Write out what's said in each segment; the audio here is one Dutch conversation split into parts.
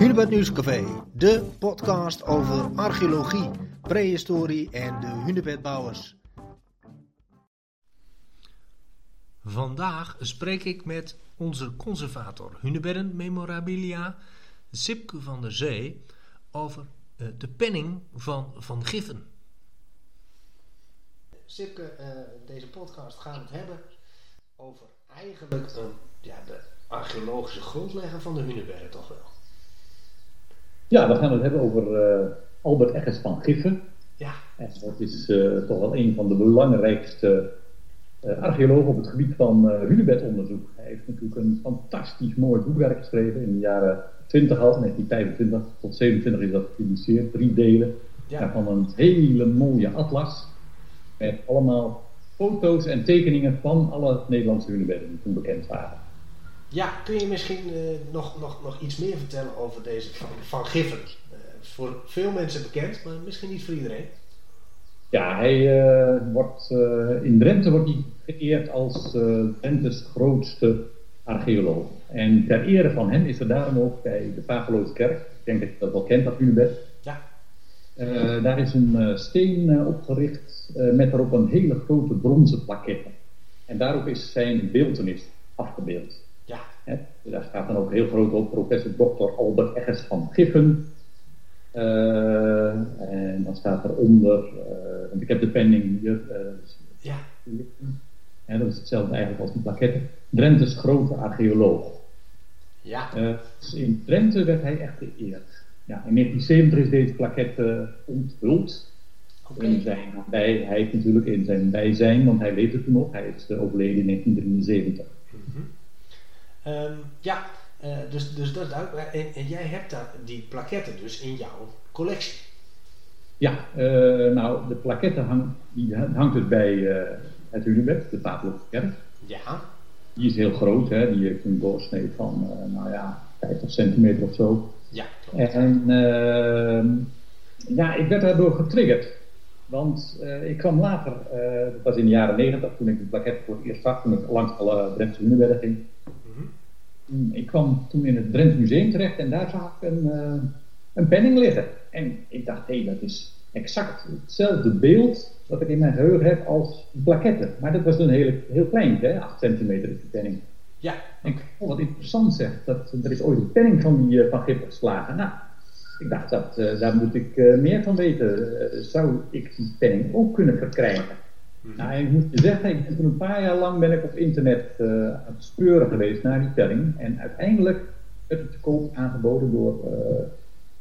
Hunebed Nieuwscafé, de podcast over archeologie, prehistorie en de hunebedbouwers. Vandaag spreek ik met onze conservator Hunebedden Memorabilia, Sipke van der Zee, over eh, de penning van Van Giffen. Sipke, uh, deze podcast gaan we het hebben over eigenlijk een, ja, de archeologische grondlegger van de Hunebedden toch wel. Ja, we gaan het hebben over uh, Albert Eggers van Giffen. Ja. En dat is uh, toch wel een van de belangrijkste uh, archeologen op het gebied van hunebedonderzoek. Hij heeft natuurlijk een fantastisch mooi boekwerk geschreven in de jaren 20 al, 1925 tot 27 is dat gepubliceerd, drie delen. Ja. Daarvan een hele mooie atlas met allemaal foto's en tekeningen van alle Nederlandse hunebedden die toen bekend waren. Ja, kun je misschien uh, nog, nog, nog iets meer vertellen over deze Van, van Giffen? Uh, voor veel mensen bekend, maar misschien niet voor iedereen. Ja, hij uh, wordt, in Drenthe wordt hij geëerd als Drenthe's grootste archeoloog. En ter ere van hem is er daarom ook bij de Pavelooskerk, ik denk dat je dat wel kent, dat hunebed. Ja. daar is een steen opgericht met daarop een hele grote bronzen plaquette. En daarop is zijn beeltenis afgebeeld. Ja. He, daar staat dan ook heel groot op professor Dr. Albert Eggers van Giffen. Uh, en dan staat eronder, uh, want ik heb de penning hier. Uh, ja. He, dat is hetzelfde eigenlijk als die plaquette. Drenthe's grote archeoloog. Ja. dus in Drenthe werd hij echt geëerd. Ja, in 1970 is deze plaquette onthuld. Okay. In zijn bij, hij heeft natuurlijk in zijn bijzijn, want hij leefde toen nog, hij is overleden in 1973. Mm -hmm. Um, ja, uh, dus, dus dat is duidelijk. En, en, jij hebt daar die plaquetten dus in jouw collectie. Ja, uh, nou, de plaquette hang, die hangt dus bij uh, het Hunebed, de Papelosse Kerk. Ja. Die is heel groot, hè? die heeft een doorsnee van, nou ja, 50 centimeter of zo. Ja, klopt. En ehm, ja, ik werd daardoor getriggerd. Want ik kwam later, dat was in de jaren 90, toen ik de plaquette voor het eerst zag, toen ik langs alle Drentse Hunebedden ging. Ik kwam toen in het Drents Museum terecht en daar zag ik een, uh, een penning liggen. En ik dacht, hé, hey, dat is exact hetzelfde beeld dat ik in mijn geheugen heb als de plaquette. Maar dat was een heel, heel klein, hè? 8 centimeter is die penning. Ja. En ik oh, wat interessant zeg, dat, er is ooit een penning van die uh, van Gippen geslagen. Nou, ik dacht, dat, uh, daar moet ik meer van weten. zou ik die penning ook kunnen verkrijgen? Mhm. Nou, ik moet je zeggen, ik ben toen een paar jaar lang ben ik op internet uh, aan het speuren geweest naar die telling. En uiteindelijk werd het te koop aangeboden door uh,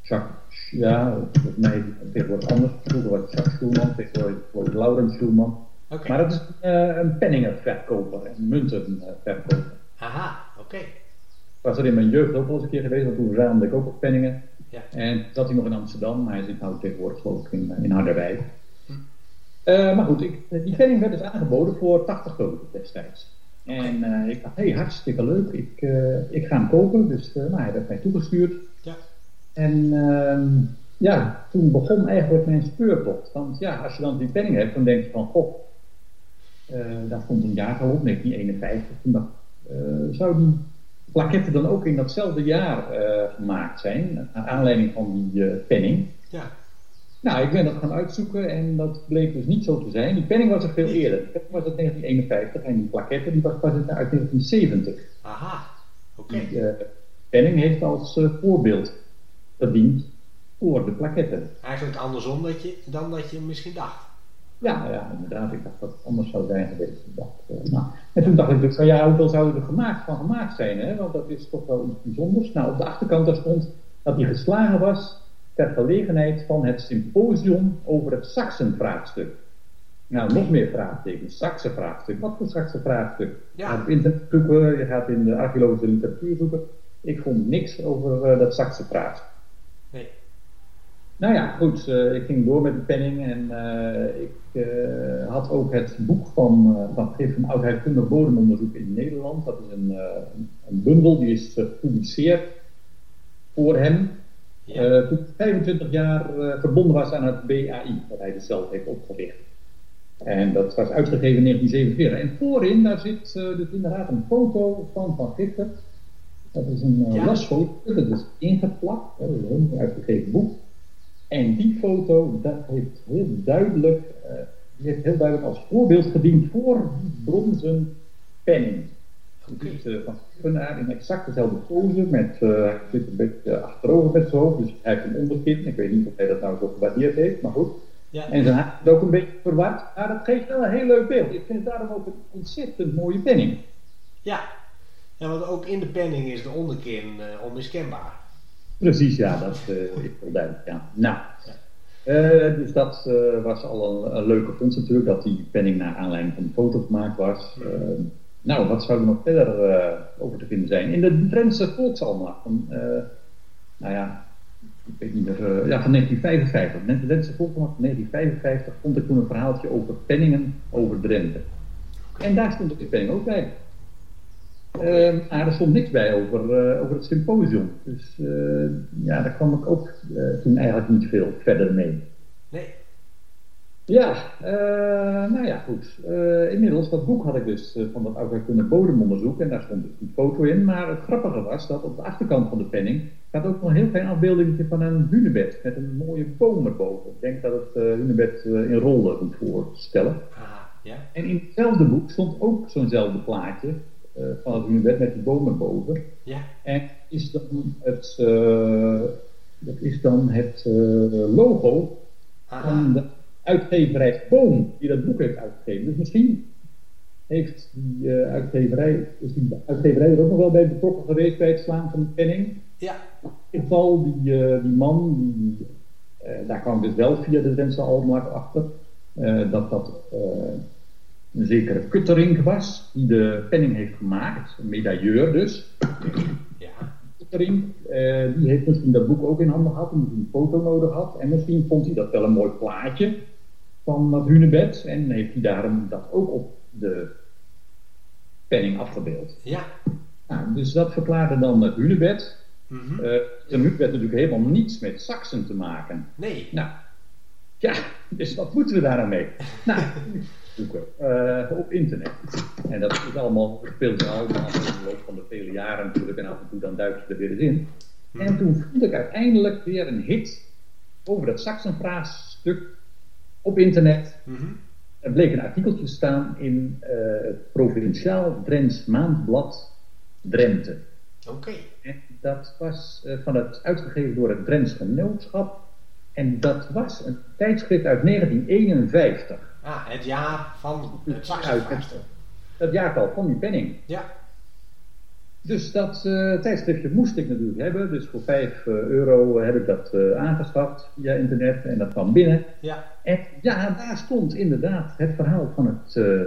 Jacques, ja, volgens mij tegenwoordig anders. Vroeger was het Jacques Schulman, tegenwoordig Laurens Schulman. Okay. Maar dat is uh, een penningenverkoper, een muntenverkoper. Aha, oké. Okay. Ik was er in mijn jeugd ook wel eens een keer geweest, want toen verzamelde ik ook op penningen. Ja. En zat hij nog in Amsterdam, maar hij zit nou tegenwoordig geloof ik in, in Harderwijk. Uh, maar goed, ik, die penning werd dus aangeboden voor 80 gulden destijds. En uh, ik dacht, hé, hey, hartstikke leuk, ik, uh, ik ga hem kopen. Dus nou, hij werd mij toegestuurd. Ja. En ehm, ja, toen begon eigenlijk mijn speurtocht. Want ja, als je dan die penning hebt, dan denk je van, goh, daar stond een jaartal op, 1951. Toen dacht zou die plaquette dan ook in datzelfde jaar gemaakt zijn, naar aanleiding van die penning? Ja. Nou, ik ben dat gaan uitzoeken en dat bleek dus niet zo te zijn. Die penning was er veel eerder. Die penning was uit 1951 en die plaquette die was pas uit 1970. Aha, oké. Okay. Die uh, penning heeft als uh, voorbeeld gediend voor de plaquette. Eigenlijk andersom dat je, dan dat je misschien dacht. Ja, ja, inderdaad. Ik dacht dat het anders zou zijn geweest. Ik dacht, uh, nou. En toen dacht ik, dus, ja, hoeveel zouden er gemaakt, van gemaakt zijn? Hè? Want dat is toch wel iets bijzonders. Nou, op de achterkant daar stond dat hij geslagen was ter gelegenheid van het symposium over het Saxen-vraagstuk. Nou, nog meer vraagtekens. Saxen-vraagstuk. Wat voor Saxen-vraagstuk? Ja. Je gaat op internet zoeken, je gaat in de archeologische literatuur zoeken. Ik vond niks over uh, dat Saxen-vraagstuk. Nee. Nou ja, goed. Uh, ik ging door met de penning en uh, ik had ook het boek van, van Giffen Oudheidkundig Bodemonderzoek in Nederland. Dat is een, een, een bundel, die is gepubliceerd voor hem. Ja. Uh, toen 25 jaar uh, verbonden was aan het BAI, dat hij dus zelf heeft opgericht. En dat was uitgegeven in 1947. En voorin, daar zit uh, dus inderdaad een foto van Van Dat is een uh, lasfoto, dat is ingeplakt, dat is een uitgegeven boek. En die foto, dat heeft heel duidelijk, die heeft heel duidelijk als voorbeeld gediend voor die bronzen penning. Uh, van Schippenaar in exact dezelfde pose, met, hij zit een beetje achterover met zijn hoofd, dus hij heeft een onderkin. Ik weet niet of hij dat nou zo gewaardeerd heeft, maar goed. Ja. En zijn haar is ook een beetje verward, maar dat geeft wel een heel leuk beeld. Ik vind het daarom ook een ontzettend mooie penning. Ja, ja want ook in de penning is de onderkin uh, onmiskenbaar. Precies, ja, dat uh, is wel duidelijk. Ja. Nou, uh, dus dat was al een, een, leuke vondst natuurlijk, dat die penning naar aanleiding van de foto gemaakt was. Nou, wat zou er nog verder over te vinden zijn? In de Drentse Volksalmacht, nou ja, ik weet niet meer, uh, ja, van 1955. Net de Drentse Volksmacht van 1955 vond ik toen een verhaaltje over penningen over Drenthe. En daar stond de penning ook bij. Uh, maar er stond niks bij over, uh, over het symposium. Dus uh, ja, daar kwam ik ook toen eigenlijk niet veel verder mee. Nee. Ja, nou ja, goed. inmiddels, dat boek had ik dus van dat oudheidkundig bodemonderzoek en daar stond dus een foto in. Maar het grappige was dat op de achterkant van de penning staat ook nog een heel klein afbeelding van een hunebed met een mooie boom erboven. Ik denk dat het uh, hunebed uh, in rollen moet voorstellen. Ah, ja. En in hetzelfde boek stond ook zo'nzelfde plaatje uh, van het hunebed met die boom erboven. Ja. En is dan het, dat is dan het logo Aha. van de uitgeverij Boom die dat boek heeft uitgegeven. Dus misschien heeft die uitgeverij, is die uitgeverij er ook nog wel bij betrokken geweest bij het slaan van de penning. Ja. In ieder geval, die, uh, die man, die, uh, daar kwam dus wel via de Drentse Almaak achter, dat dat een zekere Kuttering was, die de penning heeft gemaakt, een medailleur dus. Ja. Kuttering, die heeft misschien dat boek ook in handen gehad, omdat hij een foto nodig had. En misschien vond hij dat wel een mooi plaatje van hunebed en heeft hij daarom dat ook op de penning afgebeeld. Ja. Nou, dus dat verklaarde dan het hunebed. Mm -hmm. uh, werd natuurlijk helemaal niets met Saxen te maken. Nee. Nou, ja, dus wat moeten we daar aan mee? nou, zoeken uh, op internet. En dat is allemaal, er allemaal in de loop van de vele jaren natuurlijk en af en toe dan duik je er weer eens in. Mm -hmm. En toen vond ik uiteindelijk weer een hit over dat Saxenvraagstuk op internet. Mm -hmm. Er bleek een artikeltje te staan in uh, het Provinciaal Drents Maandblad Drenthe. Oké. Okay. En dat was uh, van het, uitgegeven door het Drents Genootschap. En dat was een tijdschrift uit 1951. Ah, het jaar van het Saxenvraagstuk. Dat jaartal van die penning. Ja. Dus dat uh, tijdschriftje moest ik natuurlijk hebben. Dus voor 5 uh, euro heb ik dat uh, aangeschaft via internet en dat kwam binnen. Ja. En ja, daar stond inderdaad het verhaal van het uh,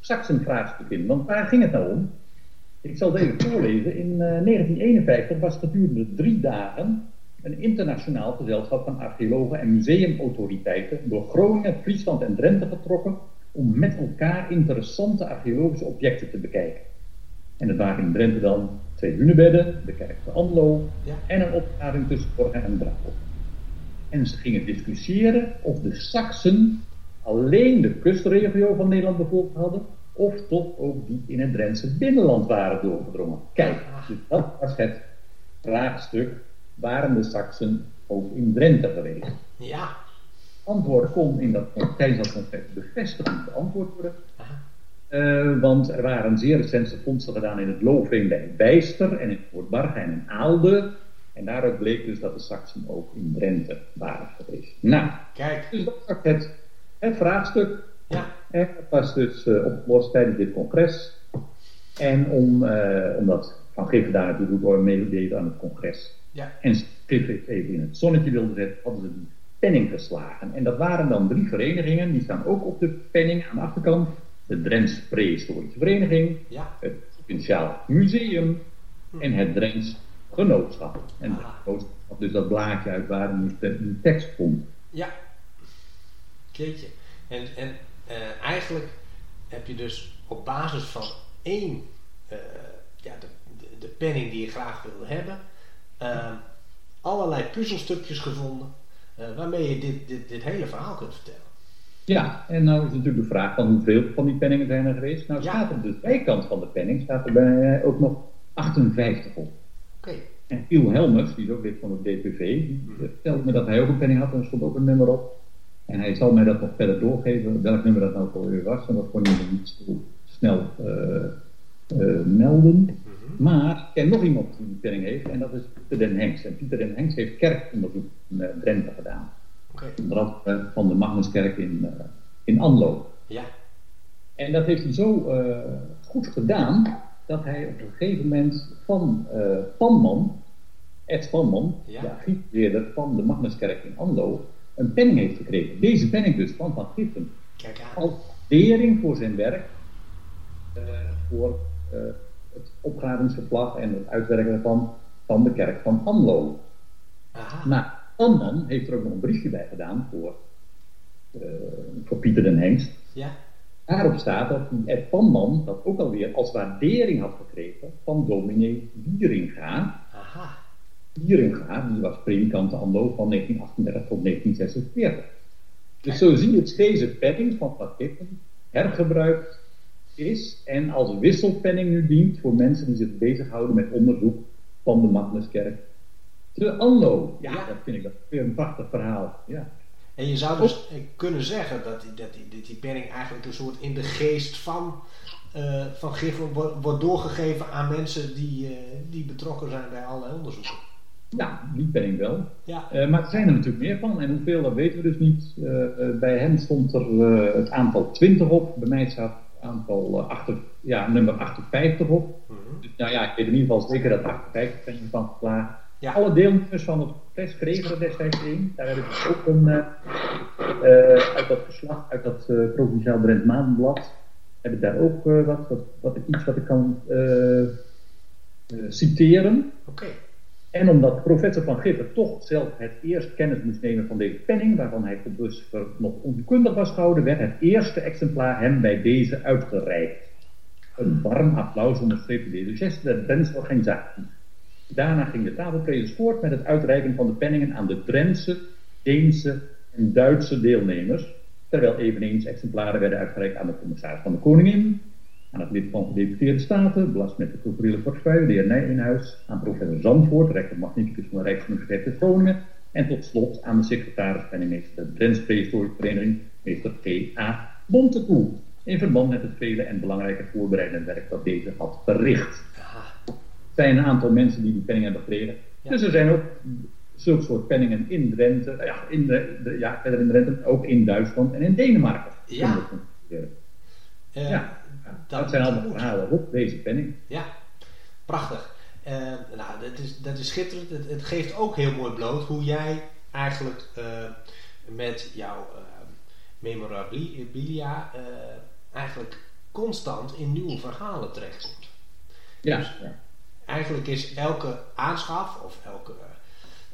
Saxenvraagstuk in. Want waar ging het nou om? Ik zal het even voorlezen. In uh, 1951 was gedurende drie dagen een internationaal gezelschap van archeologen en museumautoriteiten door Groningen, Friesland en Drenthe getrokken om met elkaar interessante archeologische objecten te bekijken. En dat waren in Drenthe dan twee hunebedden, de kerk van Anlo ja. en een opgraving tussen Borgen en Brouw. En ze gingen discussiëren of de Saksen alleen de kustregio van Nederland bevolkt hadden of toch ook die in het Drentse binnenland waren doorgedrongen. Kijk, dus dat was het vraagstuk, waren de Saksen ook in Drenthe geweest? Ja. Antwoord kon in dat, tijdens dat bevestigend beantwoord worden. Uh, want er waren zeer recente vondsten gedaan in het Loofveen bij Bijster en in Voortbargen en in Aalde. En daaruit bleek dus dat de Saksen ook in Drenthe waren geweest. Nou, Kijk. dus dat was het, het vraagstuk. Ja. Dat was dus uh, opgelost tijdens dit congres. En om, uh, omdat Van Giffen daar natuurlijk ook meedeed aan het congres. Ja. En Giffen even in het zonnetje wilde zetten, hadden ze die penning geslagen. En dat waren dan drie verenigingen, die staan ook op de penning aan de achterkant. De Drents Prehistorische Vereniging, ja. het Provinciaal Museum hm. en het Drents Genootschap. En genootschap dus dat blaadje uit waar de tekst vond. Ja, keetje. En, en uh, eigenlijk heb je dus op basis van één, uh, ja, de, de, de, penning die je graag wil hebben, uh, allerlei puzzelstukjes gevonden waarmee je dit, dit, dit hele verhaal kunt vertellen. Ja, en nou is natuurlijk de vraag van hoeveel van die penningen zijn er geweest. Nou Ja. staat op de zijkant van de penning staat er bij, ook nog 58 op. Oké. En Giel Helmers, die is ook lid van het DPV, die vertelde me dat hij ook een penning had en er stond ook een nummer op. En hij zal mij dat nog verder doorgeven, welk nummer dat nou voor u was, en dat kon nog niet zo snel eh, eh, melden. Maar ik ken nog iemand die die penning heeft, en dat is Pieter Den Hengst. En Pieter Den Hengst heeft kerkonderzoek in Drenthe gedaan. Oké. Onder andere van de Magnuskerk in, uh, in Anlo. Ja. En dat heeft hij zo uh, goed gedaan dat hij op een gegeven moment van uh, Panman, Ed Panman, Ja. de archiefbeheerder van de Magnuskerk in Anlo, een penning heeft gekregen. Deze penning dus van Van Giffen. Kijk aan. Als waardering voor zijn werk, eh, voor eh, het opgravingsverslag en het uitwerken ervan van de kerk van Anlo. Aha. Maar Panman heeft er ook nog een briefje bij gedaan voor, eh, voor Pieter den Hengst. Ja. Daarop staat dat Ed Panman dat ook alweer als waardering had gekregen van dominee Wieringa. Aha. Wieringa, die was predikant aan Anlo van 1938 tot 1946. Dus zo zie je dat deze penning van Giffen hergebruikt is en als wisselpenning nu dient voor mensen die zich bezighouden met onderzoek van de Magnuskerk te Anlo. Ja, Ja. dat vind ik dat weer een prachtig verhaal. Ja. En je zou dus eh, kunnen zeggen dat die, dat die, dat die penning eigenlijk een soort in de geest van, eh, van Giffen wordt, wordt doorgegeven aan mensen die, eh, die betrokken zijn bij allerlei onderzoeken. Ja, die penning wel. Ja. Maar er zijn er natuurlijk meer van. En hoeveel, dat weten we dus niet. Bij hem stond er het aantal 20 op. Bij mij staat het aantal achter, ja, nummer 58 op. Mhm. Dus, nou ja, ik weet in ieder geval zeker dat 58 penning van geslaagd. Ja. Alle deelnemers van het test kregen er destijds één. Daar heb ik dus ook een, eh, eh, uit dat verslag, uit dat eh, Provinciaal Drent Maandenblad, heb ik daar ook wat, wat, wat, iets wat ik kan citeren. Oké. En omdat professor van Giffer toch zelf het eerst kennis moest nemen van deze penning, waarvan hij tot dusver nog onkundig was gehouden, werd het eerste exemplaar hem bij deze uitgereikt. Een warm applaus onderstreepte deze geste der Drentse organisatie. Daarna ging de tafelprezes voort met het uitreiken van de penningen aan de Drentse, Deense en Duitse deelnemers, terwijl eveneens exemplaren werden uitgereikt aan de commissaris van de Koningin, aan het lid van gedeputeerde staten, belast met de culturele portefeuille, de heer Nijenhuis, aan professor Zandvoort, rector magnificus van de Rijksuniversiteit te Groningen, en tot slot aan de secretaris penningmeester der Drentse Prehistorische Vereniging, meester G.A. Bontekoe, in verband met het vele en belangrijke voorbereidende werk dat deze had verricht. Een aantal mensen die die penning hebben gekregen. Ja. Dus er zijn ook zulke soort penningen in Drenthe, ja, in de, de- ja, verder in Drenthe, ook in Duitsland en in Denemarken. Ja. Eh, Ja. dat Dat zijn allemaal verhalen op deze penning. Ja, prachtig. Eh, nou, dat is, dat is schitterend. Het, het geeft ook heel mooi bloot hoe jij eigenlijk eh, met jouw memorabilia eigenlijk constant in nieuwe verhalen terechtkomt. Ja, Dus- ja. Eigenlijk is elke aanschaf of elke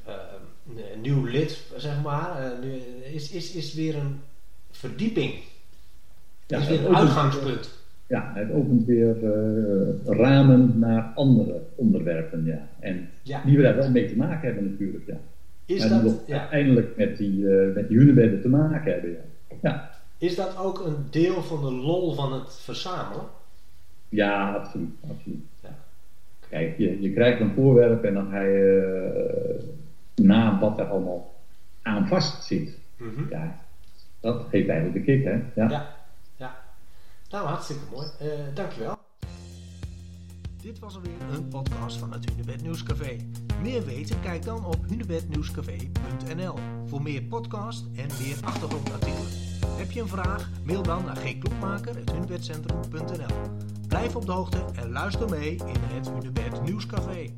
eh, eh, nieuw lid, zeg maar, eh, is, is, is weer een verdieping. Ja, is weer een uitgangspunt. Ja, het opent weer ramen naar andere onderwerpen, ja. En Ja. die we daar wel mee te maken hebben natuurlijk, ja. Is die dat, ook ja. uiteindelijk met die, eh, met die hunebedden te maken hebben, ja. Ja, Is dat ook een deel van de lol van het verzamelen? ja absoluut, absoluut. Ja. Kijk, je, je krijgt een voorwerp en dan ga je eh, na wat er allemaal aan vast zit. Mhm. Ja, dat geeft eigenlijk de kick, hè. Ja. Ja, ja. Nou, hartstikke mooi. Eh, dankjewel. Dit was alweer een podcast van het Hunebed Nieuwscafé. Meer weten? Kijk dan op hunebednieuwscafé.nl voor meer podcast en meer achtergrondartikelen. Heb je een vraag? Mail dan naar gklokmaker.hunebedcentrum.nl Blijf op de hoogte en luister mee in het Hunebed Nieuwscafé.